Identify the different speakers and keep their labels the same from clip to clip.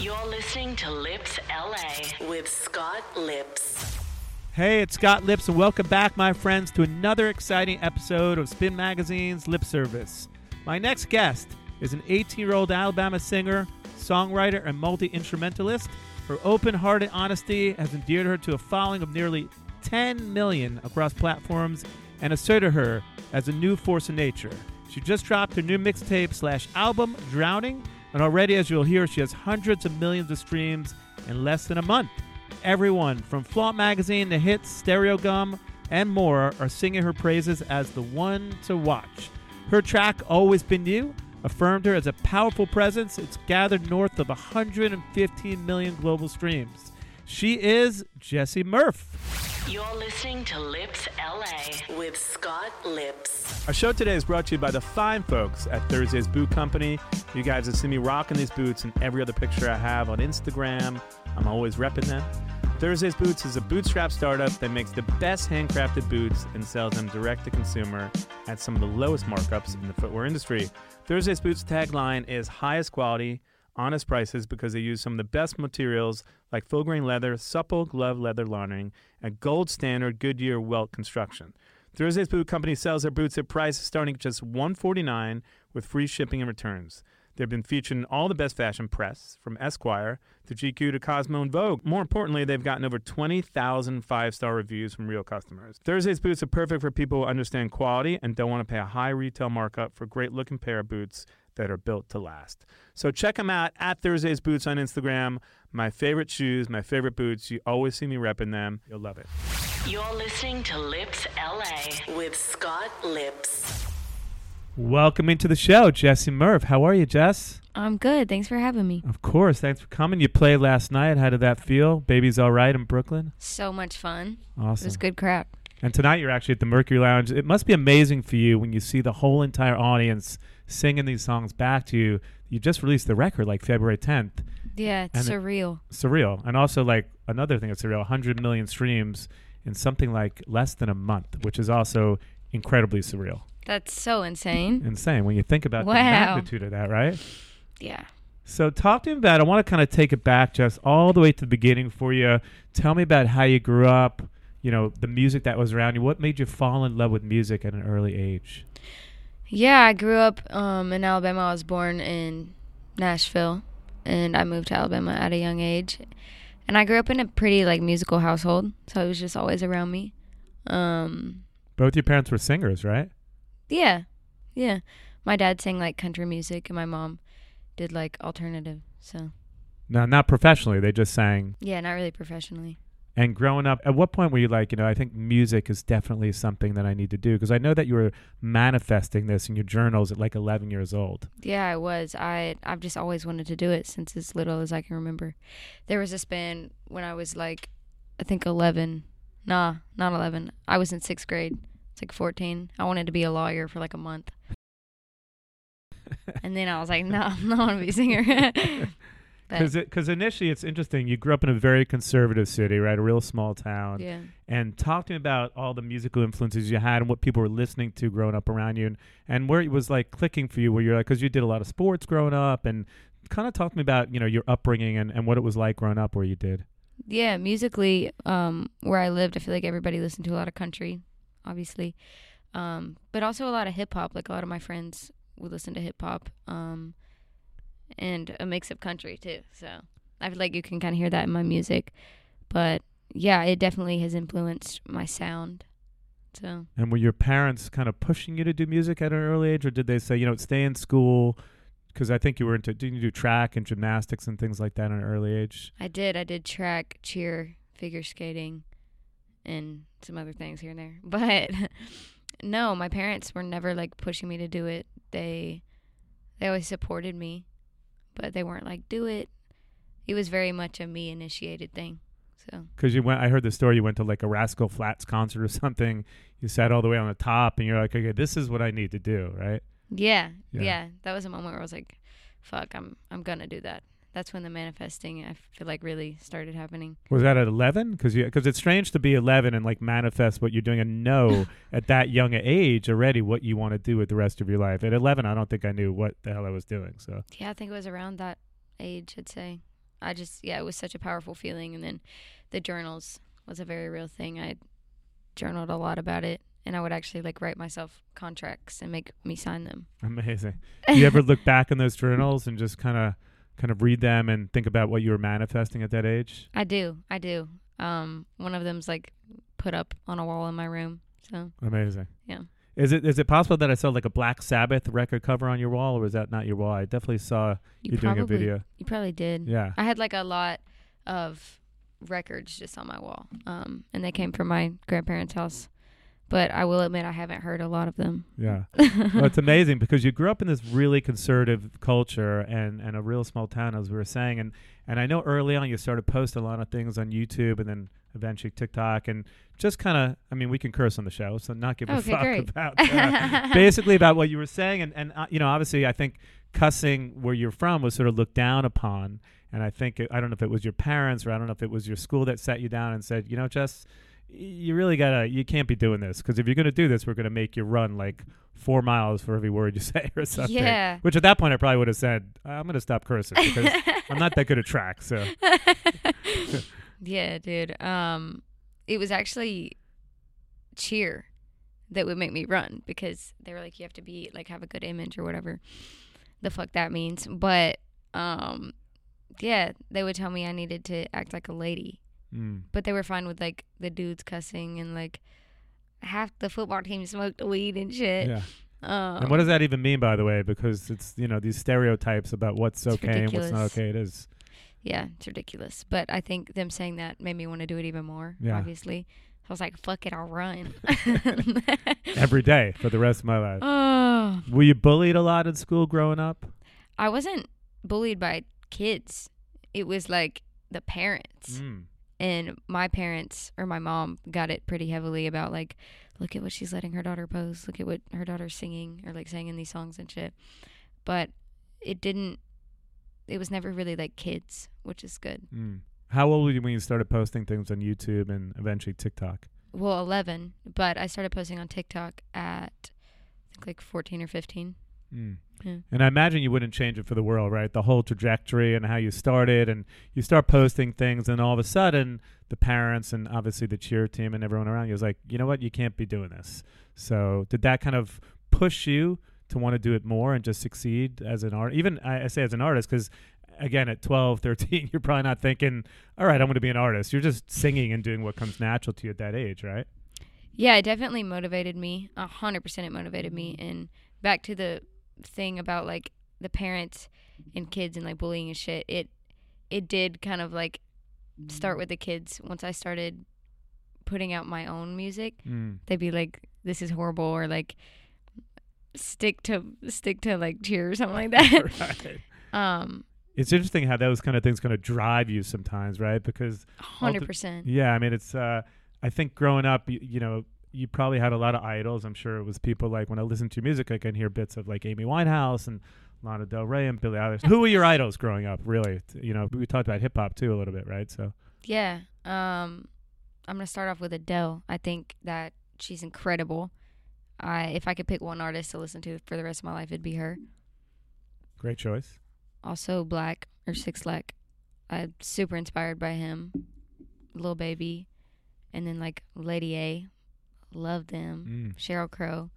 Speaker 1: You're listening to Lipps LA with Scott Lipps.
Speaker 2: Hey, it's Scott Lipps, and welcome back, my friends, to another exciting episode of Spin Magazine's Lip Service. My next guest is an 18 year old Alabama singer, songwriter, and multi instrumentalist. Her open hearted honesty has endeared her to a following of nearly 10 million across platforms and asserted her as a new force of nature. She just dropped her new mixtape slash album, Drowning, and already, as you'll hear, she has hundreds of millions of streams in less than a month. Everyone from Flaunt Magazine to Hits, Stereogum, and more are singing her praises as the one to watch. Her track, Always Been You, affirmed her as a powerful presence. It's gathered north of 115 million global streams. She is Jessie Murph.
Speaker 1: You're listening to Lipps LA with Scott Lipps.
Speaker 2: Our show today is brought to you by the fine folks at Thursday's Boot Company. You guys have seen me rocking these boots in every other picture I have on Instagram. I'm always repping them. Thursday's Boots is a bootstrap startup that makes the best handcrafted boots and sells them direct to consumer at some of the lowest markups in the footwear industry. Thursday's Boots tagline is highest quality, honest prices because they use some of the best materials like full grain leather, supple glove leather lining, and gold standard Goodyear welt construction. Thursday's Boot Company sells their boots at prices starting at just 149 with free shipping and returns. They've been featured in all the best fashion press, from Esquire to GQ to Cosmo and Vogue. More importantly, they've gotten over 20,000 five star reviews from real customers. Thursday's boots are perfect for people who understand quality and don't want to pay a high retail markup for great looking pair of boots that are built to last. So check them out at Thursday's Boots on Instagram. My favorite shoes, my favorite boots. You always see me repping them. You'll love it.
Speaker 1: You're listening to Lipps LA with Scott Lipps.
Speaker 2: Welcome into the show, Jessie Murph. How are you, Jess?
Speaker 3: I'm good. Thanks for having me.
Speaker 2: Of course. Thanks for coming. You played last night. How did that feel? Baby's all right in Brooklyn?
Speaker 3: So much fun.
Speaker 2: Awesome.
Speaker 3: It was good crap.
Speaker 2: And tonight you're actually at the Mercury Lounge. It must be amazing for you when you see the whole entire audience singing these songs back to you. You just released the record like February 10th.
Speaker 3: Yeah, it's
Speaker 2: And it-
Speaker 3: surreal.
Speaker 2: Surreal. And also like another thing that's surreal, 100 million streams in something like less than a month, which is also incredibly surreal.
Speaker 3: That's so insane.
Speaker 2: Insane when you think about the magnitude of that, right?
Speaker 3: Yeah.
Speaker 2: So talk to me about. I want to kind of take it back, just all the way to the beginning for you. Tell me about how you grew up. You know, the music that was around you. What made you fall in love with music at an early age?
Speaker 3: Yeah, I grew up um, in Alabama. I was born in Nashville, and I moved to Alabama at a young age. And I grew up in a pretty like musical household, so it was just always around me. Um,
Speaker 2: Both your parents were singers, right?
Speaker 3: Yeah, yeah. My dad sang like country music, and my mom did like alternative. So
Speaker 2: No, not professionally. They just sang.
Speaker 3: yeah, not really professionally.
Speaker 2: And growing up, at what point were you like, you know, I think music is definitely something that I need to do? Because I know that you were manifesting this in your journals at like 11 years old.
Speaker 3: Yeah, I was. I I've just always wanted to do it since as little as I can remember. There was this band when I was like, I think eleven. Nah, not eleven. I was in sixth grade. It's like fourteen. I wanted to be a lawyer for like a month, and then I was like, no, I'm not want to be a singer.
Speaker 2: Because initially, it's interesting. You grew up in a very conservative city, right? A real small town.
Speaker 3: yeah,
Speaker 2: and talk to me about all the musical influences you had and what people were listening to growing up around you and, and where it was like clicking for you where you're like because you did a lot of sports growing up and kind of talk to me about you know your upbringing and, and what it was like growing up where you did
Speaker 3: yeah. Musically, um, where I lived, I feel like everybody listened to a lot of country, obviously, um, but also a lot of hip hop. Like a lot of my friends would listen to hip hop. Um, and a mix of country too. So I feel like you can kind of hear that in my music. But yeah, it definitely has influenced my sound. So
Speaker 2: and were your parents kind of pushing you to do music at an early age or did they say you know stay in school because i think you were into didn't you do track and gymnastics and things like that at an early age
Speaker 3: I did. I did track, cheer, figure skating, and some other things here and there. But no, my parents were never like pushing me to do it. They they always supported me. but they weren't like do it. It was very much a me initiated thing. So
Speaker 2: Because you went, I heard the story. You went to like a Rascal Flatts concert or something. You sat all the way on the top, and you're like, okay, this is what I need to do, right?
Speaker 3: yeah,
Speaker 2: Yeah.
Speaker 3: yeah, that was a moment where I was like, "Fuck, I'm I'm gonna do that." That's when the manifesting I feel like really started happening.
Speaker 2: Was that at 11? Because because it's strange to be 11 and like manifest what you're doing and know at that young age already what you want to do with the rest of your life. At 11, I don't think I knew what the hell I was doing. So
Speaker 3: Yeah, I think it was around that age. I'd say. I just yeah, it was such a powerful feeling, and then the journals was a very real thing. I journaled a lot about it, and I would actually like write myself contracts and make me sign them.
Speaker 2: amazing. Do you ever look back in those journals and just kind of kind of read them and think about what you were manifesting at that age?
Speaker 3: I do, I do. Um, one of them's like put up on a wall in my room. So
Speaker 2: Amazing.
Speaker 3: Yeah.
Speaker 2: Is it is it possible that I saw like a Black Sabbath record cover on your wall, or was that not your wall? I definitely saw
Speaker 3: you
Speaker 2: you doing a video.
Speaker 3: you probably did.
Speaker 2: Yeah.
Speaker 3: I had like a lot of records just on my wall, um, and they came from my grandparents' house. But I will admit I haven't heard a lot of them.
Speaker 2: Yeah. well, it's amazing because you grew up in this really conservative culture and, and a real small town, as we were saying. And, and I know early on you started posting a lot of things on YouTube and then eventually TikTok and just kind of, I mean, we can curse on the show, so not give a fuck
Speaker 3: great.
Speaker 2: about uh, basically about what you were saying. And, and uh, you know, obviously, I think cussing where you're from was sort of looked down upon. And I think, it, I don't know if it was your parents or I don't know if it was your school that sat you down and said, you know, Jess, you really gotta you can't be doing this because if you're gonna do this we're gonna make you run like four miles for every word you say or something
Speaker 3: Yeah.
Speaker 2: which at that point i probably would have said i'm gonna stop cursing because i'm not that good at track so
Speaker 3: yeah, dude. Um, it was actually cheer that would make me run because they were like, you have to be like have a good image or whatever the fuck that means. But um, yeah, they would tell me I needed to act like a lady,
Speaker 2: mm.
Speaker 3: but they were fine with like the dudes cussing and like half the football team smoked weed and shit.
Speaker 2: yeah
Speaker 3: Um,
Speaker 2: and what does that even mean by the way because it's you know these stereotypes about what's okay and what's not okay it is
Speaker 3: Yeah, it's ridiculous. But I think them saying that made me want to do it even more.
Speaker 2: Yeah.
Speaker 3: Obviously, I was like, "Fuck it, I'll run."
Speaker 2: every day for the rest of my life
Speaker 3: oh,
Speaker 2: were you bullied a lot in school growing up
Speaker 3: I wasn't bullied by kids. It was like the parents,
Speaker 2: mm.
Speaker 3: And my parents or my mom got it pretty heavily about like, look at what she's letting her daughter post. Look at what her daughter's singing or like singing these songs and shit. But it didn't. It was never really like kids, which is good.
Speaker 2: Mm. how old were you when you started posting things on youtube and eventually tiktok
Speaker 3: well 11 but i started posting on tiktok at i think like 14 or 15
Speaker 2: Mm.
Speaker 3: Yeah.
Speaker 2: And I imagine you wouldn't change it for the world, right? The whole trajectory and how you started, and you start posting things, and all of a sudden, the parents and obviously the cheer team and everyone around you is like, you know what, you can't be doing this. So, did that kind of push you to want to do it more and just succeed as an art? Even I, I say as an artist, because again, at 12, 13, you're probably not thinking, all right, I'm going to be an artist. You're just singing and doing what comes natural to you at that age, right?
Speaker 3: yeah it definitely motivated me a hundred percent it motivated me and back to the thing about like the parents and kids and like bullying and shit it it did kind of like start with the kids once i started putting out my own music
Speaker 2: Mm.
Speaker 3: they'd be like this is horrible or like stick to stick to like cheer or something like that
Speaker 2: right.
Speaker 3: um
Speaker 2: It's interesting how those kind of things kind of drive you sometimes, right? Because
Speaker 3: hundred percent
Speaker 2: Yeah, I mean, it's. Uh, I think growing up, you, you know, you probably had a lot of idols. I'm sure it was people like when I listen to music, I can hear bits of like Amy Winehouse and Lana Del Rey and Billie Eilish. Who were your idols growing up? Really, you know, we talked about hip hop too a little bit, right? So
Speaker 3: Yeah. Um I'm gonna start off with Adele. I think that she's incredible. I if I could pick one artist to listen to for the rest of my life, it'd be her.
Speaker 2: great choice.
Speaker 3: Also Black or Six Lack. I'm super inspired by him. Lil Baby. And then like Lady A. Love them.
Speaker 2: Mm.
Speaker 3: Sheryl Crow.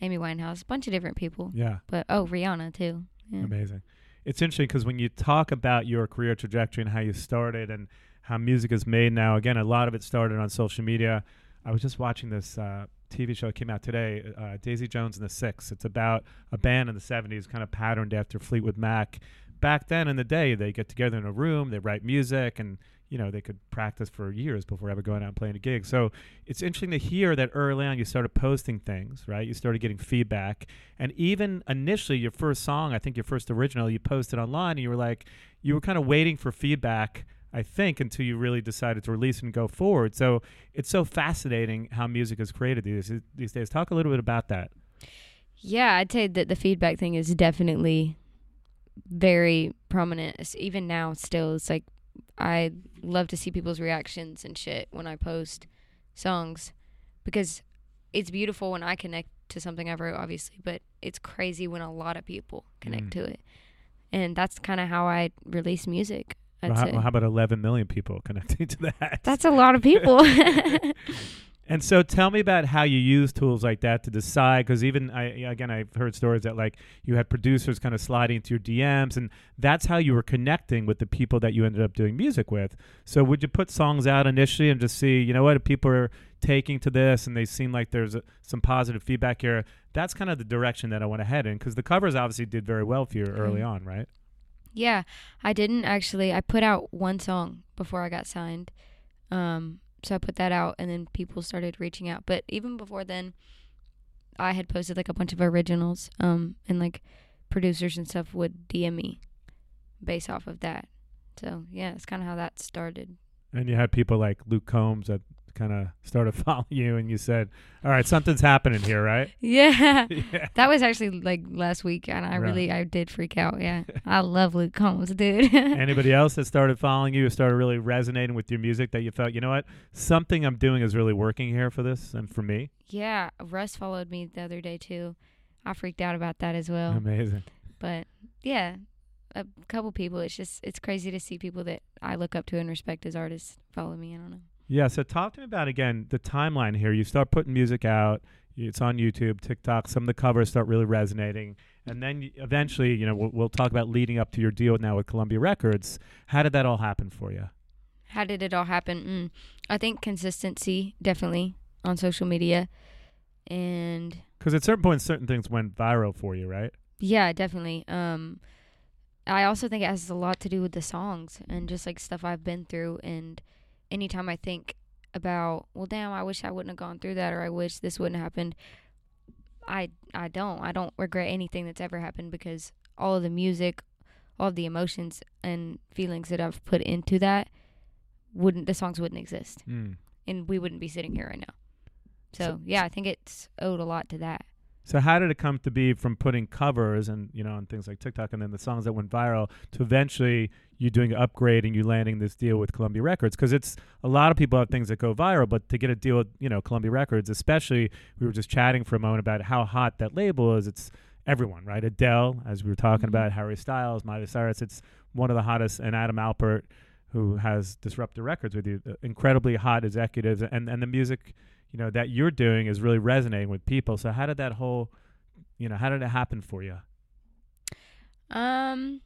Speaker 3: Amy Winehouse. A bunch of different people.
Speaker 2: Yeah,
Speaker 3: But oh Rihanna too. Yeah.
Speaker 2: amazing. It's interesting because when you talk about your career trajectory and how you started and how music is made now, again, a lot of it started on social media. I was just watching this uh, TV show that came out today, uh, Daisy Jones and the Six. It's about a band in the 70s, kind of patterned after Fleetwood Mac. Back then in the day, they get together in a room, they write music, and you know, they could practice for years before ever going out and playing a gig. So it's interesting to hear that early on you started posting things, right? You started getting feedback. And even initially, your first song, I think your first original, you posted online and you were like, you were kind of waiting for feedback. I think until you really decided to release and go forward. So it's so fascinating how music is created these these days. Talk a little bit about that.
Speaker 3: Yeah, I'd say that the feedback thing is definitely very prominent. Even now, still, it's like I love to see people's reactions and shit when I post songs because it's beautiful when I connect to something I wrote, obviously, but it's crazy when a lot of people connect
Speaker 2: Mm.
Speaker 3: to it. And that's kind of how I release music.
Speaker 2: Well, how, well, how about 11 million people connecting to that?
Speaker 3: That's a lot of people.
Speaker 2: And so tell me about how you use tools like that to decide because even I again I've heard stories that like you had producers kind of sliding into your DMs and that's how you were connecting with the people that you ended up doing music with. So would you put songs out initially and just see, you know what, if people are taking to this and they seem like there's a, some positive feedback here, that's kind of the direction that I want to head in because the covers obviously did very well for you early
Speaker 3: Mhm.
Speaker 2: on, right?
Speaker 3: Yeah, I didn't actually. I put out one song before I got signed. Um, so I put that out, and then people started reaching out. But even before then, I had posted like a bunch of originals. Um, and like producers and stuff would DM me based off of that. So yeah, it's kind of how that started.
Speaker 2: And you had people like Luke Combs that kind of started following you and you said, all right, something's happening here, right?
Speaker 3: Yeah,
Speaker 2: yeah.
Speaker 3: that was actually like last week, and I
Speaker 2: Right.
Speaker 3: really I did freak out. Yeah, I love Luke Combs, dude.
Speaker 2: Anybody else that started following you, started really resonating with your music that you felt, you know what, something I'm doing is really working here for this and for me?
Speaker 3: Yeah, Russ followed me the other day too. I freaked out about that as well.
Speaker 2: Amazing.
Speaker 3: But yeah, a couple people. It's just it's crazy to see people that I look up to and respect as artists follow me. I don't know.
Speaker 2: Yeah. So talk to me about again the timeline here. You start putting music out. It's on YouTube, TikTok. Some of the covers start really resonating, and then eventually, you know, we'll, we'll talk about leading up to your deal now with Columbia Records. How did that all happen for you?
Speaker 3: How did it all happen? Mm, I think consistency definitely on social media, and
Speaker 2: Because at certain points, certain things went viral for you, right?
Speaker 3: yeah, definitely. Um, I also think it has a lot to do with the songs and just like stuff I've been through. And anytime I think about, well, damn, I wish I wouldn't have gone through that, or I wish this wouldn't have happened. I I don't. I don't regret anything that's ever happened because all of the music, all of the emotions and feelings that I've put into that wouldn't the songs wouldn't exist,
Speaker 2: Mm.
Speaker 3: and we wouldn't be sitting here right now. So,
Speaker 2: So-
Speaker 3: yeah, I think it's owed a lot to that.
Speaker 2: So how did it come to be from putting covers and you know on things like TikTok and then the songs that went viral to eventually you doing an upgrade and you landing this deal with Columbia Records? Because it's a lot of people have things that go viral, but to get a deal with you know Columbia Records, especially we were just chatting for a moment about how hot that label is. It's everyone, right? Adele, as we were talking
Speaker 3: Mhm.
Speaker 2: about, Harry Styles, Miley Cyrus. It's one of the hottest, and Adam Alpert, who has Disruptor Records with you, uh, incredibly hot executives, and and the music you know that you're doing is really resonating with people. So how did that whole, you know, how did it happen for you?
Speaker 3: Um,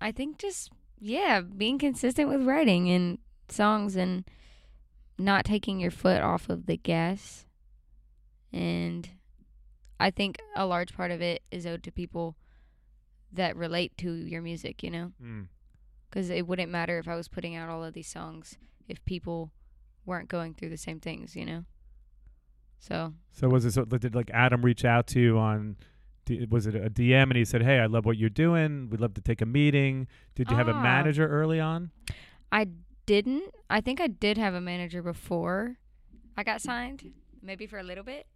Speaker 3: I think just yeah, being consistent with writing and songs and not taking your foot off of the gas. And I think a large part of it is owed to people that relate to your music, you know?
Speaker 2: Mm.
Speaker 3: Because it wouldn't matter if I was putting out all of these songs if people weren't going through the same things, you know? So,
Speaker 2: So was it so did like Adam reach out to you on? Was it a DM and he said, "Hey, I love what you're doing. We'd love to take a meeting." Did you have a
Speaker 3: Ah.
Speaker 2: manager early on?
Speaker 3: I didn't. I think I did have a manager before I got signed, maybe for a little bit.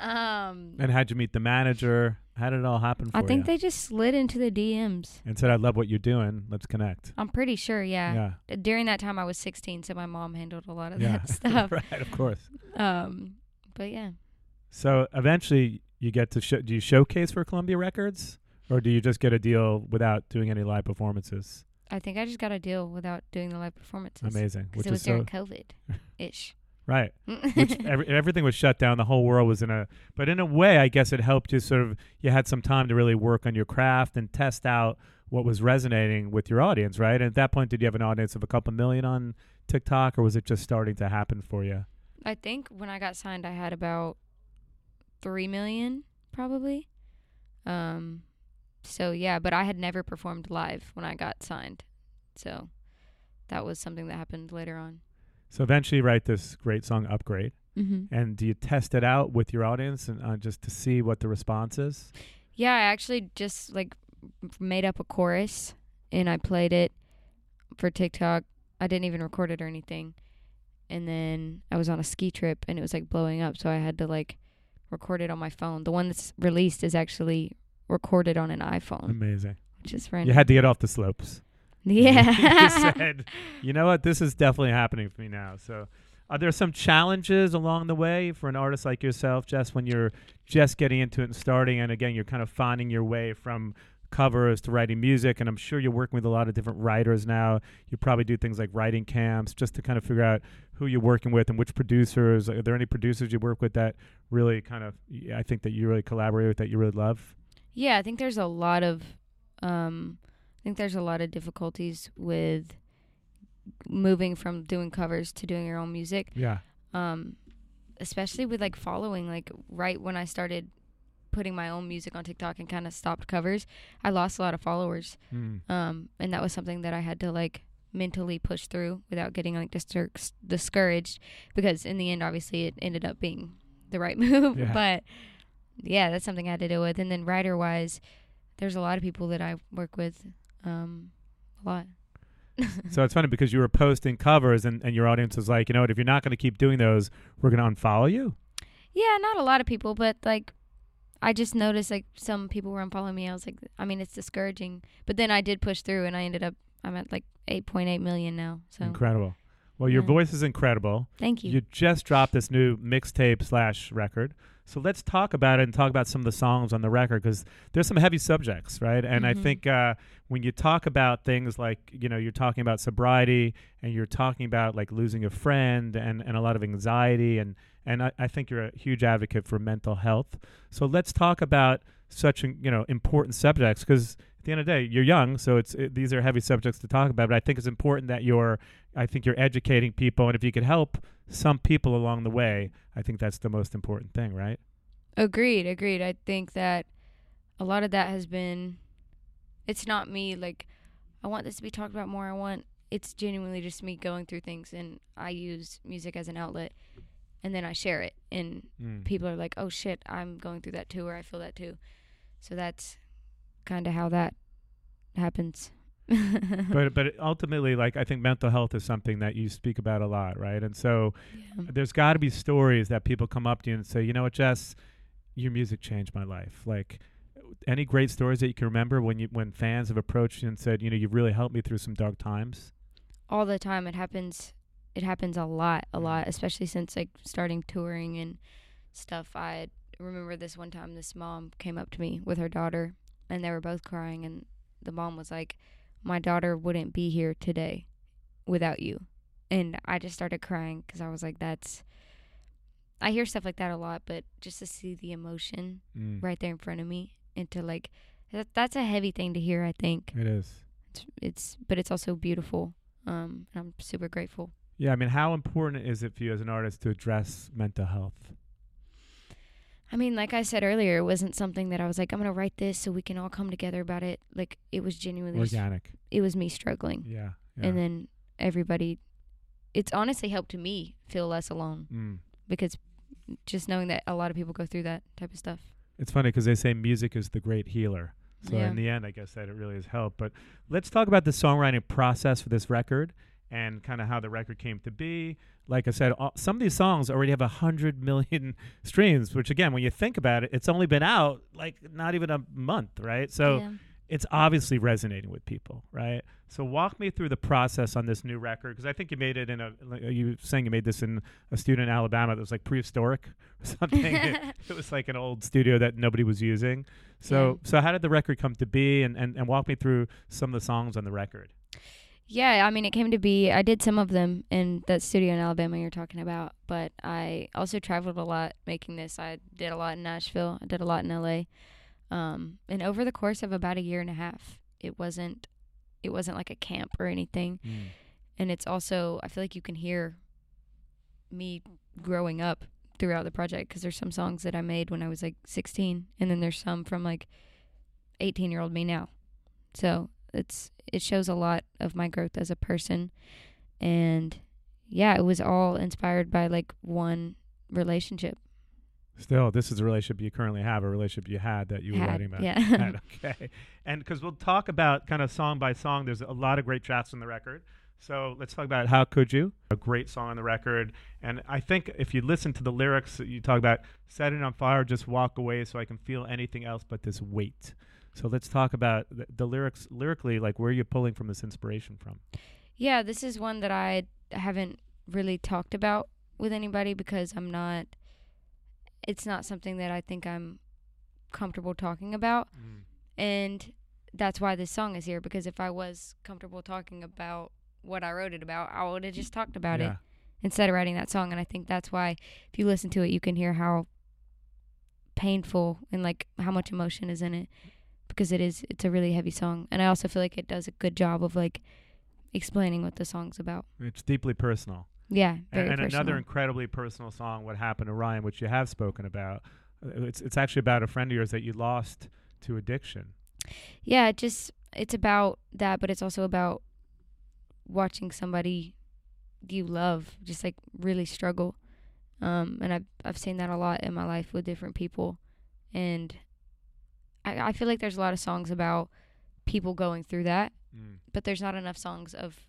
Speaker 3: Um,
Speaker 2: And how'd you meet the manager? How did it all happen for
Speaker 3: I think
Speaker 2: you?
Speaker 3: they just slid into the DMs.
Speaker 2: and said, "I love what you're doing. Let's connect."
Speaker 3: I'm pretty sure, yeah.
Speaker 2: Yeah.
Speaker 3: During that time, I was 16, so my mom handled a lot of
Speaker 2: Yeah.
Speaker 3: that stuff.
Speaker 2: right, of course.
Speaker 3: Um, but yeah,
Speaker 2: So eventually, you get to show. Do you showcase for Columbia Records, or do you just get a deal without doing any live performances?
Speaker 3: I think I just got a deal without doing the live performances.
Speaker 2: Amazing.
Speaker 3: Because it was
Speaker 2: so
Speaker 3: during COVID ish.
Speaker 2: right. Which every, everything was shut down. The whole world was in a. But in a way, I guess it helped you sort of. You had some time to really work on your craft and test out what was resonating with your audience, right? And at that point, did you have an audience of a couple million on TikTok, or was it just starting to happen for you?
Speaker 3: I think when I got signed, I had about three million, probably. Um, so yeah, but I had never performed live when I got signed, so that was something that happened later on.
Speaker 2: So eventually, you write this great song, "Upgrade,"
Speaker 3: Mm-hmm.
Speaker 2: and do you test it out with your audience and uh, just to see what the response is?
Speaker 3: Yeah, I actually just like made up a chorus and I played it for TikTok. I didn't even record it or anything. And then I was on a ski trip and it was like blowing up, so I had to like record it on my phone. The one that's released is actually recorded on an iPhone,
Speaker 2: Amazing.
Speaker 3: which is random.
Speaker 2: You had to get off the slopes.
Speaker 3: Yeah.
Speaker 2: you said, you know what? This is definitely happening for me now. So, are there some challenges along the way for an artist like yourself, Jess, when you're just getting into it and starting? And again, you're kind of finding your way from covers to writing music. And I'm sure you're working with a lot of different writers now. You probably do things like writing camps just to kind of figure out who you're working with and which producers. Are there any producers you work with that really kind of, I think that you really collaborate with that you really love?
Speaker 3: Yeah, I think there's a lot of um think there's a lot of difficulties with moving from doing covers to doing your own music.
Speaker 2: Yeah.
Speaker 3: Um especially with like following like right when I started putting my own music on TikTok and kind of stopped covers, I lost a lot of followers.
Speaker 2: Mm.
Speaker 3: Um and that was something that I had to like mentally push through without getting like distur- discouraged because in the end obviously it ended up being the right move,
Speaker 2: Yeah.
Speaker 3: but yeah, that's something I had to deal with. And then writer wise, there's a lot of people that I work with, um, a lot.
Speaker 2: So it's funny because you were posting covers and, and your audience was like, you know what, if you're not going to keep doing those, we're going to unfollow you.
Speaker 3: Yeah, not a lot of people, but like, I just noticed like some people were unfollowing me. I was like, I mean, it's discouraging. But then I did push through, and I ended up, I'm at like 8.8 million now. So
Speaker 2: Incredible. Well, your
Speaker 3: Yeah.
Speaker 2: voice is incredible.
Speaker 3: thank you.
Speaker 2: You just dropped this new mixtape slash record. So let's talk about it and talk about some of the songs on the record because there's some heavy subjects, right? And I
Speaker 3: Mhm.
Speaker 2: think uh, when you talk about things like, you know, you're talking about sobriety and you're talking about like losing a friend and, and a lot of anxiety. And, and I, I think you're a huge advocate for mental health. So let's talk about such, you know, important subjects because at the end of the day, you're young, so it's it, these are heavy subjects to talk about. But I think it's important that you're, I think you're educating people, and if you could help some people along the way, I think that's the most important thing, right?
Speaker 3: Agreed, agreed. I think that a lot of that has been it's not me like I want this to be talked about more. I want it's genuinely just me going through things and I use music as an outlet and then I share it and
Speaker 2: Mm.
Speaker 3: people are like, "Oh shit, I'm going through that too or I feel that too." So that's kind of how that happens.
Speaker 2: But but ultimately, like I think mental health is something that you speak about a lot, right? And so
Speaker 3: yeah.
Speaker 2: there's got to be stories that people come up to you and say, you know what, Jess, your music changed my life. Like any great stories that you can remember when you when fans have approached you and said, you know, you've really helped me through some dark times.
Speaker 3: all the time it happens it happens a lot a
Speaker 2: Mm.
Speaker 3: lot especially since like starting touring and stuff i remember this one time this mom came up to me with her daughter and they were both crying and the mom was like my daughter wouldn't be here today without you and i just started crying because i was like that's i hear stuff like that a lot but just to see the emotion
Speaker 2: Mm.
Speaker 3: right there in front of me and to like that, that's a heavy thing to hear i think
Speaker 2: It is.
Speaker 3: it's, it's but it's also beautiful um and i'm super grateful
Speaker 2: Yeah, I mean, how important is it for you as an artist to address mental health?
Speaker 3: I mean like i said earlier it wasn't something that i was like i'm gonna write this so we can all come together about it like it was genuinely
Speaker 2: Organic.
Speaker 3: it was me struggling
Speaker 2: Yeah. yeah.
Speaker 3: and then everybody it's honestly helped me feel less alone
Speaker 2: Mm.
Speaker 3: because just knowing that a lot of people go through that type of stuff
Speaker 2: It's funny because they say music is the great healer. So
Speaker 3: Yeah.
Speaker 2: in the end, I guess that it really has helped. But let's talk about the songwriting process for this record and kind of how the record came to be. Like I said, all, some of these songs already have a hundred million streams, which again, when you think about it, it's only been out like not even a month, right? So
Speaker 3: yeah.
Speaker 2: it's obviously resonating with people, right? So walk me through the process on this new record because I think you made it in a like you were saying you made this in a studio in Alabama that was like prehistoric or something. it, it was like an old studio that nobody was using. So so how did the record come to be and, and, and walk me through some of the songs on the record?
Speaker 3: Yeah, I mean, it came to be. I did some of them in that studio in Alabama you're talking about, but I also traveled a lot making this. I did a lot in Nashville. I did a lot in LA. Um, and over the course of about a year and a half, it wasn't, it wasn't like a camp or anything. And it's also, I feel like you can hear me growing up throughout the project because there's some songs that I made when I was like 16, and then there's some from like 18 year old me now. So it's it shows a lot of my growth as a person, and yeah, it was all inspired by like one relationship.
Speaker 2: Still, this is a relationship you currently have, a relationship you had that you were writing about.
Speaker 3: yeah.
Speaker 2: Had, okay. And because we'll talk about kind of song by song, there's a lot of great tracks on the record. So let's talk about How Could You? A great song on the record. And I think if you listen to the lyrics, you talk about setting on fire, just walk away so I can feel anything else but this weight. So let's talk about the, the lyrics, lyrically, like where are you're pulling from this inspiration from.
Speaker 3: Yeah, this is one that I haven't really talked about with anybody because I'm not. It's not something that I think I'm comfortable talking about, mm. and that's why this song is here. Because if I was comfortable talking about what I wrote it about, I would have just talked about it instead of writing that song. And I think that's why, if you listen to it, you can hear how painful and like how much emotion is in it because it is it's a really heavy song and i also feel like it does a good job of like explaining what the song's about
Speaker 2: It's deeply personal.
Speaker 3: yeah very
Speaker 2: and, and another incredibly personal song, "What Happened to Ryan," which you have spoken about. Uh, It's it's actually about a friend of yours that you lost to addiction.
Speaker 3: yeah it just it's about that but it's also about watching somebody you love just like really struggle um and i've i've seen that a lot in my life with different people and i i feel like there's a lot of songs about people going through that mm. but there's not enough songs of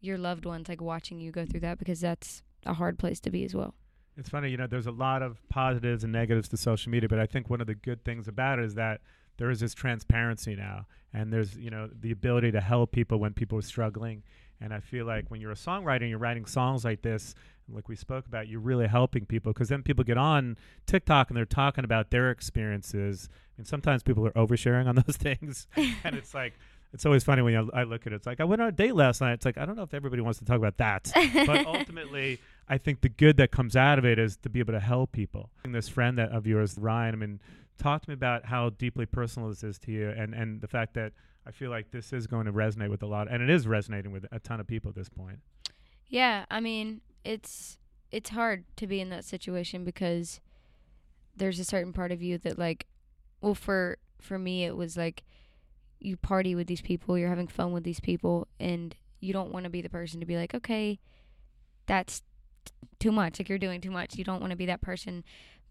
Speaker 3: your loved ones like watching you go through that because that's a hard place to be as well
Speaker 2: It's funny, you know, there's a lot of positives and negatives to social media, but I think one of the good things about it is that there is this transparency now, and there's, you know, the ability to help people when people are struggling. And I feel like when you're a songwriter, and you're writing songs like this, like we spoke about, you're really helping people because then people get on TikTok and they're talking about their experiences. And sometimes people are oversharing on those things. and it's like, it's always funny when I I look at it. It's like, I went on a date last night. It's like, I don't know if everybody wants to talk about that. but ultimately, I think the good that comes out of it is to be able to help people. And this friend that, of yours, Ryan, I mean, talk to me about how deeply personal this is to you and, and the fact that I feel like this is going to resonate with a lot, and it is resonating with a ton of people at this point.
Speaker 3: Yeah, I mean, it's it's hard to be in that situation because there's a certain part of you that like well for for me it was like you party with these people, you're having fun with these people and you don't want to be the person to be like, "Okay, that's too much. Like you're doing too much." You don't want to be that person,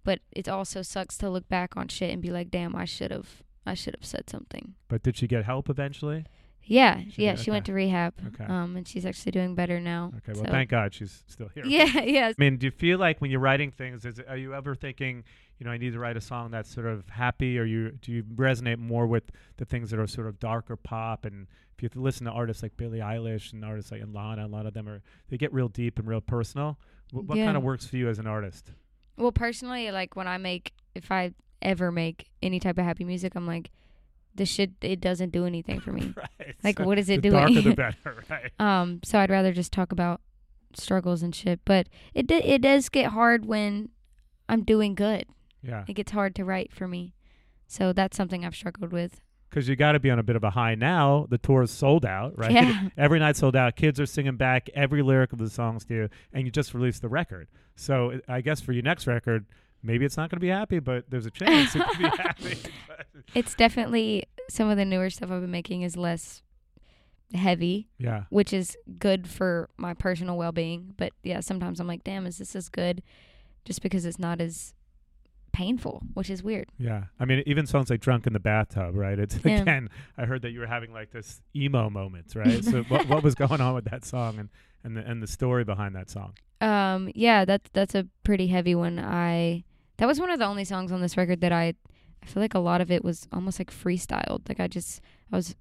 Speaker 3: but it also sucks to look back on shit and be like, "Damn, I should have I should have said something."
Speaker 2: But did she get help eventually?
Speaker 3: Yeah,
Speaker 2: She
Speaker 3: yeah,
Speaker 2: did,
Speaker 3: she went to rehab.
Speaker 2: Okay.
Speaker 3: Um and she's actually doing better now.
Speaker 2: Okay, well,
Speaker 3: so-
Speaker 2: thank God she's still here.
Speaker 3: Yeah, yeah.
Speaker 2: I mean, do you feel like when you're writing things, is are you ever thinking, you know, I need to write a song that's sort of happy, or you do you resonate more with the things that are sort of darker pop? And if you listen to artists like Billie Eilish and artists like Lana, a lot of them are they get real deep and real personal. Wh- what
Speaker 3: Yeah.
Speaker 2: kind of works for you as an artist?
Speaker 3: Well, personally, like when I make, if I ever make any type of happy music, I'm like, this shit, it doesn't do anything for me.
Speaker 2: right.
Speaker 3: Like,
Speaker 2: so
Speaker 3: what is it
Speaker 2: the
Speaker 3: doing?
Speaker 2: Darker the better, right?
Speaker 3: um, so I'd rather just talk about struggles and shit. But it d- it does get hard when I'm doing good.
Speaker 2: Yeah,
Speaker 3: It gets hard to write for me. So that's something I've struggled with.
Speaker 2: because you got to be on a bit of a high now. The tour is sold out, right?
Speaker 3: Yeah.
Speaker 2: Every night sold out. Kids are singing back every lyric of the songs to you, and you just released the record. So I- I guess for your next record, maybe it's not going to be happy, but there's a chance it could be happy.
Speaker 3: It's definitely some of the newer stuff I've been making is less heavy,
Speaker 2: yeah,
Speaker 3: which is good for my personal well being. But yeah, sometimes I'm like, damn, is this as good? Just because it's not as painful, which is weird.
Speaker 2: yeah. I mean, even songs like "Drunk in the Bathtub," right? It's
Speaker 3: Yeah.
Speaker 2: again. I heard that you were having like this emo moment, right? so what, what was going on with that song and and the, and the story behind that song?
Speaker 3: Um, yeah, that's that's a pretty heavy one. I that was one of the only songs on this record that I I feel like a lot of it was almost like freestyled. Like I just I was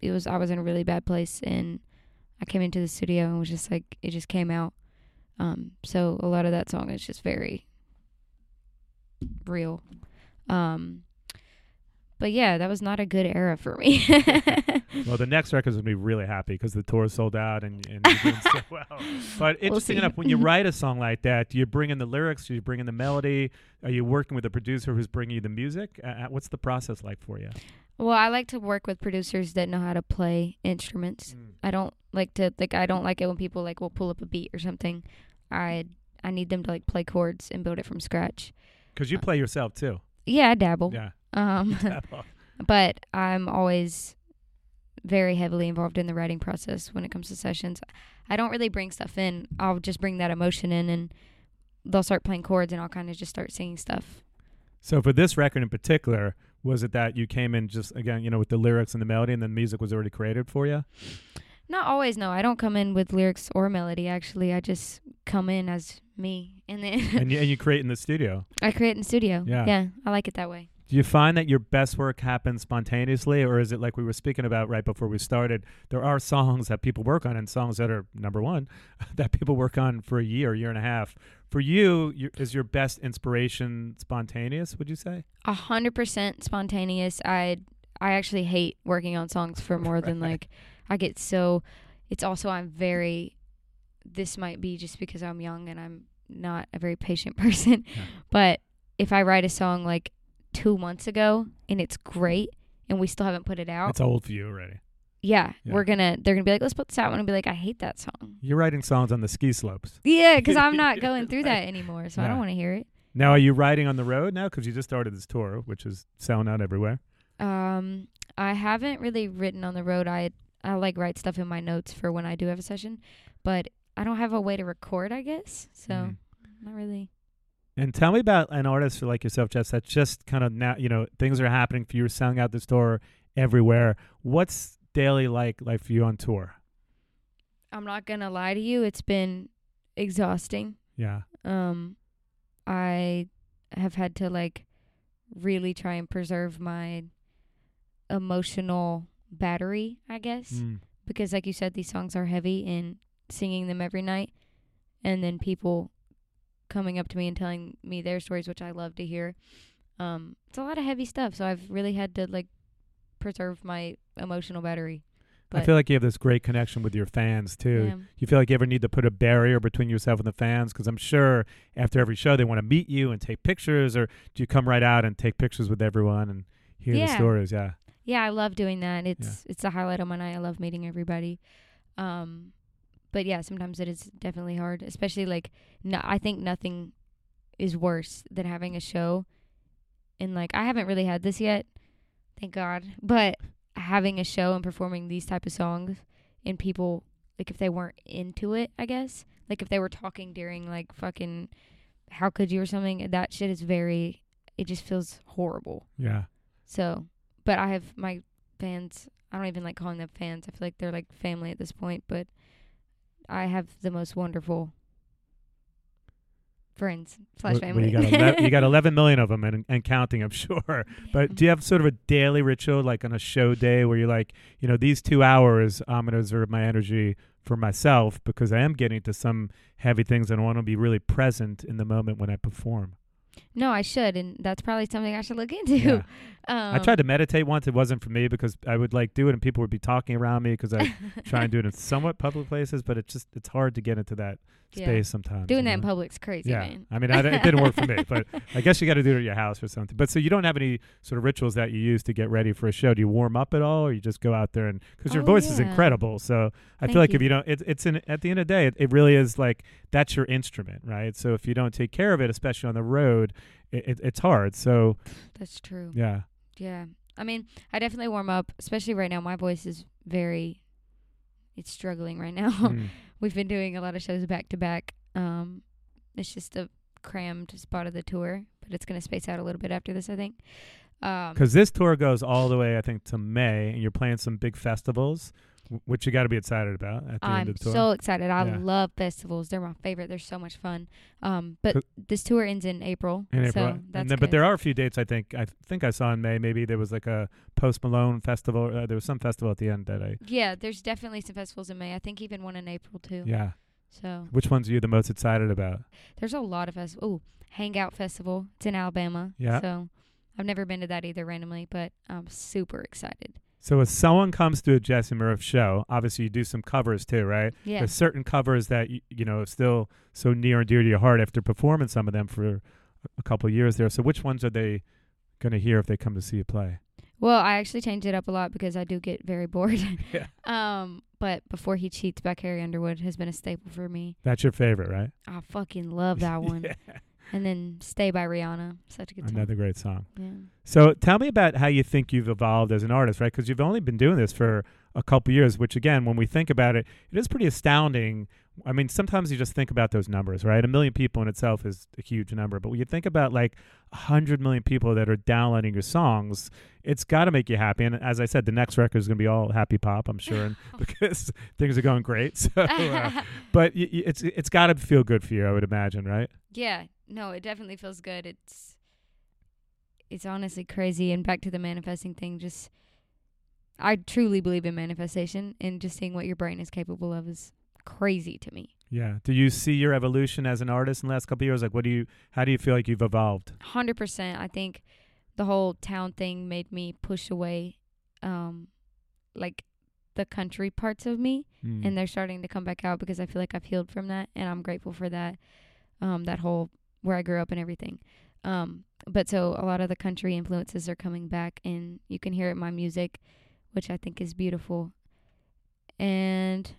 Speaker 3: it was I was in a really bad place and I came into the studio and was just like it just came out. Um, so a lot of that song is just very real. Um, but yeah, that was not a good era for me.
Speaker 2: Well, the next record's gonna be really happy because the tour sold out and, and you're doing so well. But interesting
Speaker 3: see.
Speaker 2: enough, when you write a song like that, do you bring in the lyrics? Do you bring in the melody? Are you working with a producer who's bringing you the music? Uh, uh, what's the process like for you?
Speaker 3: well, I like to work with producers that know how to play instruments. I don't like to like I don't like it when people like will pull up a beat or something. I I need them to like play chords and build it from scratch.
Speaker 2: Because you play yourself too.
Speaker 3: Yeah, I dabble.
Speaker 2: Yeah.
Speaker 3: Um but I'm always very heavily involved in the writing process when it comes to sessions. I don't really bring stuff in. I'll just bring that emotion in and they'll start playing chords and I'll kind of just start singing stuff.
Speaker 2: So for this record in particular, was it that you came in just again, you know, with the lyrics and the melody, and the music was already created for you?
Speaker 3: Not always, no. I don't come in with lyrics or melody. Actually, I just come in as me, and then
Speaker 2: and, you, and you create in the studio.
Speaker 3: I create in the studio.
Speaker 2: Yeah.
Speaker 3: yeah, I like it that way.
Speaker 2: Do you find that your best work happens spontaneously, or is it like we were speaking about right before we started? There are songs that people work on, and songs that are number one that people work on for a year, year and a half. For you, you is your best inspiration spontaneous? Would you say?
Speaker 3: A hundred percent spontaneous. I I actually hate working on songs for more than like I get so. It's also I'm very. This might be just because I'm young and I'm not a very patient person,
Speaker 2: Yeah.
Speaker 3: but if I write a song like two months ago and it's great and we still haven't put it out,
Speaker 2: It's old for you already.
Speaker 3: yeah,
Speaker 2: Yeah.
Speaker 3: we're gonna they're gonna be like, let's put this out, and I'll be like, I hate that song.
Speaker 2: You're writing songs on the ski slopes.
Speaker 3: Yeah, because I'm not going through that anymore, so I don't want to hear it.
Speaker 2: Now, are you riding on the road now? Because you just started this tour, which is selling out everywhere.
Speaker 3: Um, I haven't really written on the road. I I like write stuff in my notes for when I do have a session, but I don't have a way to record. I guess so.
Speaker 2: Mhm.
Speaker 3: Not really.
Speaker 2: And tell me about an artist like yourself, Jess, that's just kind of now, you know, things are happening for you, selling out the store everywhere. What's daily like like for you on tour?
Speaker 3: I'm not gonna lie to you. It's been exhausting.
Speaker 2: Yeah.
Speaker 3: Um, I have had to like really try and preserve my emotional battery. I guess.
Speaker 2: Mm.
Speaker 3: because like you said these songs are heavy and singing them every night and then people coming up to me and telling me their stories which I love to hear um it's a lot of heavy stuff so I've really had to like preserve my emotional battery
Speaker 2: I feel like you have this great connection with your fans too.
Speaker 3: Yeah.
Speaker 2: You feel like you ever need to put a barrier between yourself and the fans? Because I'm sure after every show they want to meet you and take pictures, or do you come right out and take pictures with everyone and hear the stories? Yeah.
Speaker 3: yeah I love doing that it's it's the highlight of my night I love meeting everybody um but yeah sometimes it is definitely hard especially like no, I think nothing is worse than having a show and like I haven't really had this yet thank God but having a show and performing these type of songs and people like if they weren't into it I guess like if they were talking during like fucking how could you or something that shit is very it just feels horrible
Speaker 2: Yeah.
Speaker 3: so, but I have my fans. I don't even like calling them fans. I feel like they're like family at this point. But I have the most wonderful friends slash
Speaker 2: Well- well,
Speaker 3: family.
Speaker 2: you, got 11, you got 11 million of them and, and counting, I'm sure. But do you have sort of a daily ritual, like on a show day, where you're like, you know, these two hours, I'm going to reserve my energy for myself because I am getting to some heavy things and I want to be really present in the moment when I perform.
Speaker 3: No, I should, and that's probably something I should look into.
Speaker 2: Yeah.
Speaker 3: Um,
Speaker 2: I tried to meditate once. It wasn't for me because I would like do it and people would be talking around me because I try and do it in somewhat public places, but it's just, it's hard to get into that
Speaker 3: Yeah.
Speaker 2: space sometimes.
Speaker 3: Doing
Speaker 2: you
Speaker 3: that in
Speaker 2: know?
Speaker 3: public's crazy,
Speaker 2: Yeah,
Speaker 3: man.
Speaker 2: I mean, I, it didn't work for me, but I guess you got to do it at your house or something. But so you don't have any sort of rituals that you use to get ready for a show. Do you warm up at all, or you just go out there and because your
Speaker 3: Oh,
Speaker 2: voice is incredible. So I
Speaker 3: Thank
Speaker 2: feel like if
Speaker 3: you.
Speaker 2: you don't, it, it's in at the end of the day, it, it really is like that's your instrument, right? So if you don't take care of it, especially on the road, it, it, it's hard. So
Speaker 3: That's true.
Speaker 2: yeah,
Speaker 3: Yeah. I mean, I definitely warm up, especially right now. My voice is very, it's struggling right now.
Speaker 2: Mm.
Speaker 3: We've been doing a lot of shows back to back. Um, it's just a crammed spot of the tour, but it's going to space out a little bit after this, I think. Um,
Speaker 2: because this tour goes all the way, I think, to May, and you're playing some big festivals, which you got to be excited about at the
Speaker 3: I'm
Speaker 2: of the tour.
Speaker 3: so excited. I
Speaker 2: Yeah.
Speaker 3: love festivals. They're my favorite. They're so much fun. Um, but this tour ends in April.
Speaker 2: In April,
Speaker 3: So that's
Speaker 2: then, but there are a few dates. I think I think I saw in May. Maybe there was like a Post Malone festival. Uh, there was some festival at the end that I.
Speaker 3: Yeah, there's definitely some festivals in May. I think even one in April too.
Speaker 2: Yeah.
Speaker 3: So
Speaker 2: Which ones are you the most excited about?
Speaker 3: There's a lot of festivals. Oh, Hangout Festival. It's in Alabama.
Speaker 2: Yeah.
Speaker 3: So I've never been to that either randomly, but I'm super excited.
Speaker 2: So if someone comes to a Jessie Murph show, obviously you do some covers too, right?
Speaker 3: Yeah.
Speaker 2: There's certain covers that you, you know still so near and dear to your heart after performing some of them for a couple of years there. So which ones are they going to hear if they come to see you play?
Speaker 3: Well, I actually changed it up a lot because I do get very bored.
Speaker 2: Yeah.
Speaker 3: Um, but Before He Cheats by Carrie Underwood has been a staple for me.
Speaker 2: That's your favorite, right?
Speaker 3: I fucking love that one.
Speaker 2: Yeah.
Speaker 3: And then "Stay" by Rihanna. Such a good song.
Speaker 2: Another great song.
Speaker 3: Yeah.
Speaker 2: So tell me about how you think you've evolved as an artist, right? Because you've only been doing this for a couple years, which again, when we think about it, it is pretty astounding. I mean, sometimes you just think about those numbers, right? A million people in itself is a huge number, but when you think about like a hundred million people that are downloading your songs, it's got to make you happy. And as I said, the next record is going to be all happy pop, I'm sure, and because things are going great. So, uh, but y- y- it's it's got to feel good for you, I would imagine, right?
Speaker 3: Yeah, no, it definitely feels good. It's it's honestly crazy. And back to the manifesting thing, just I truly believe in manifestation, and just seeing what your brain is capable of is crazy to me.
Speaker 2: Yeah. Do you see your evolution as an artist in the last couple of years? Like, what do you? How do you feel like you've evolved?
Speaker 3: Hundred percent. I think the whole town thing made me push away, um, like the country parts of me,
Speaker 2: Mm.
Speaker 3: and they're starting to come back out because I feel like I've healed from that, and I'm grateful for that. Um, that whole where I grew up and everything. Um, but so a lot of the country influences are coming back, and you can hear it in my music, which I think is beautiful. And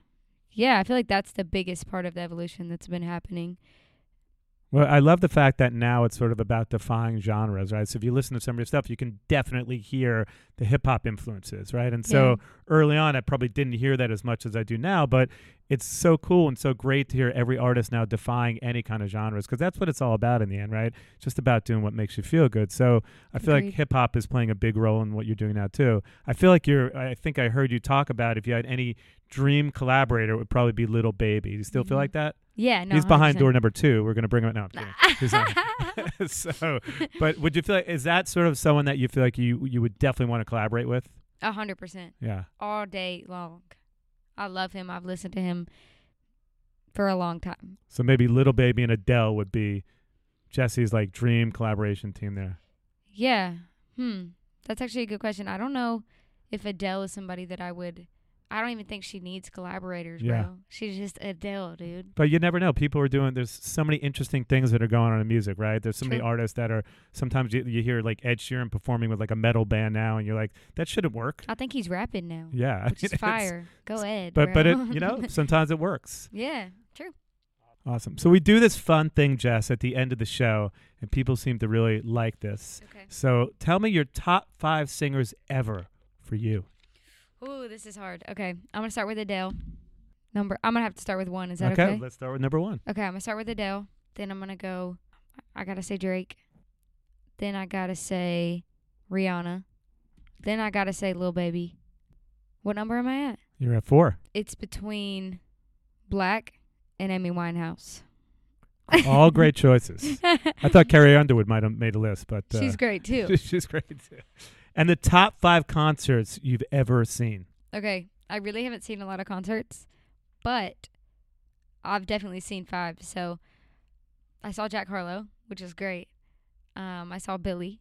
Speaker 3: yeah, I feel like that's the biggest part of the evolution that's been happening.
Speaker 2: Well, I love the fact that now it's sort of about defying genres, right? So if you listen to some of your stuff, you can definitely hear the hip hop influences, right? And so. Early on, I probably didn't hear that as much as I do now, but it's so cool and so great to hear every artist now defying any kind of genres because that's what it's all about in the end, right? It's just about doing what makes you feel good. So I feel like hip hop is playing a big role in what you're doing now too. I feel like you're. I think I heard you talk about if you had any dream collaborator, it would probably be Lil Baby. Do you still feel
Speaker 3: Mhm.
Speaker 2: like that?
Speaker 3: Yeah, no,
Speaker 2: He's behind
Speaker 3: 100%.
Speaker 2: door number two. We're gonna bring him out. No, I'm kidding. He's not. so, but would you feel like is that sort of someone that you feel like you you would definitely want to collaborate with?
Speaker 3: A hundred percent.
Speaker 2: Yeah.
Speaker 3: all day long. I love him. I've listened to him for a long time.
Speaker 2: So maybe Lil Baby and Adele would be Jessie's like dream collaboration team there.
Speaker 3: Yeah. Hmm. That's actually a good question. I don't know if Adele is somebody that I would. I don't even think she needs collaborators,
Speaker 2: Yeah.
Speaker 3: bro. She's just Adele, dude.
Speaker 2: But you never know. People are doing. There's so many interesting things that are going on in music, right? There's so many artists that are. Sometimes you, you hear like Ed Sheeran performing with like a metal band now, and you're like, that shouldn't work.
Speaker 3: I think he's rapping now,
Speaker 2: Yeah,
Speaker 3: which is fire. Go Ed.
Speaker 2: But but it you know sometimes it works.
Speaker 3: yeah, true.
Speaker 2: Awesome. So we do this fun thing, Jess, at the end of the show, and people seem to really like this.
Speaker 3: Okay.
Speaker 2: So tell me your top five singers ever for you.
Speaker 3: Ooh, this is hard. Okay, I'm gonna start with Adele. Number. I'm gonna have to start with one. Is that okay? Okay?
Speaker 2: Let's start with number one.
Speaker 3: Okay, I'm gonna start with Adele. Then I'm gonna go. I gotta say Drake. Then I gotta say Rihanna. Then I gotta say Lil Baby. What number am I at?
Speaker 2: You're at four.
Speaker 3: It's between Black and Amy Winehouse.
Speaker 2: All great choices. I thought Carrie Underwood might have made a list, but uh,
Speaker 3: She's great too.
Speaker 2: she's great too. And the top five concerts you've ever seen.
Speaker 3: Okay, I really haven't seen a lot of concerts, but I've definitely seen five. So I saw Jack Harlow, which is great. Um, I saw Billie,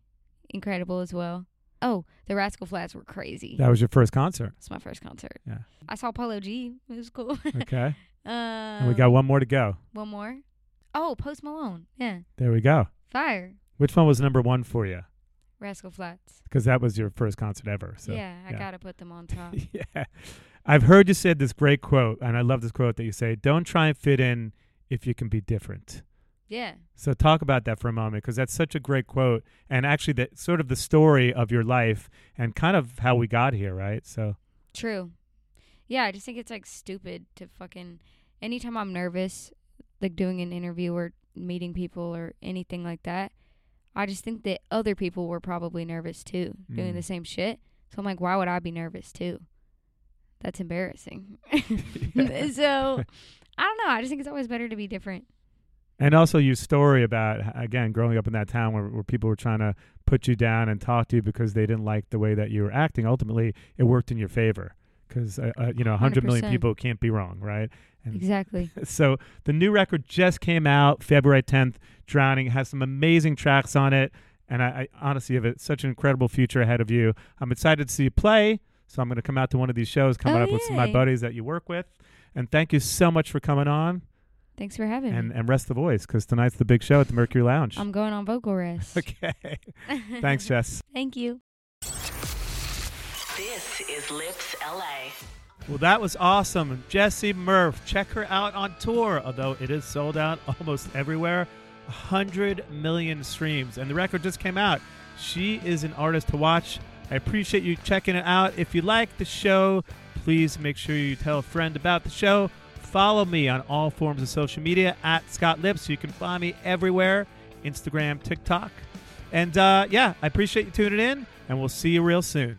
Speaker 3: incredible as well. Oh, the Rascal Flatts were crazy.
Speaker 2: That was your first concert.
Speaker 3: It's my first concert.
Speaker 2: Yeah.
Speaker 3: I saw Polo G. It was cool.
Speaker 2: Okay.
Speaker 3: um,
Speaker 2: and we got one more to go.
Speaker 3: one more. Oh, Post Malone. Yeah.
Speaker 2: There we go.
Speaker 3: Fire.
Speaker 2: Which one was number one for you?
Speaker 3: Rascal Flatts.
Speaker 2: Because that was your first concert ever. So
Speaker 3: yeah, I
Speaker 2: yeah.
Speaker 3: gotta put them on top.
Speaker 2: yeah. I've heard you say this great quote, and I love this quote that you say, Don't try and fit in if you can be different.
Speaker 3: yeah.
Speaker 2: So talk about that for a moment because that's such a great quote and actually the sort of the story of your life and kind of how we got here, right? So
Speaker 3: True. Yeah, I just think it's like stupid to fucking. Anytime I'm nervous, like doing an interview or meeting people or anything like that, I just think that other people were probably nervous too, doing
Speaker 2: Mm.
Speaker 3: the same shit. So I'm like, why would I be nervous too? That's embarrassing. so I don't know. I just think it's always better to be different.
Speaker 2: and also your story about again growing up in that town where, where people were trying to put you down and talk to you because they didn't like the way that you were acting. Ultimately, it worked in your favor because uh, uh, you know 100 million
Speaker 3: 100%.
Speaker 2: people can't be wrong, right? And
Speaker 3: Exactly.
Speaker 2: So the new record just came out February 10th. Drowning has some amazing tracks on it, and I, I honestly have a, such an incredible future ahead of you. I'm excited to see you play. So I'm going to come out to one of these shows coming
Speaker 3: Oh,
Speaker 2: up with some of my buddies that you work with. And thank you so much for coming on
Speaker 3: Thanks for having
Speaker 2: and,
Speaker 3: me.
Speaker 2: and rest the voice because tonight's the big show at the Mercury Lounge.
Speaker 3: I'm going on vocal rest.
Speaker 2: okay. Thanks, Jess.
Speaker 3: Thank you.
Speaker 1: This is Lipps LA.
Speaker 2: Well, that was awesome. Jessie Murph. Check her out on tour, although it is sold out almost everywhere. 100 million streams, and the record just came out. She is an artist to watch. I appreciate you checking it out. If you like the show, please make sure you tell a friend about the show. Follow me on all forms of social media at Scott Lipps. You can find me everywhere Instagram, TikTok. And uh, yeah, I appreciate you tuning in, and we'll see you real soon.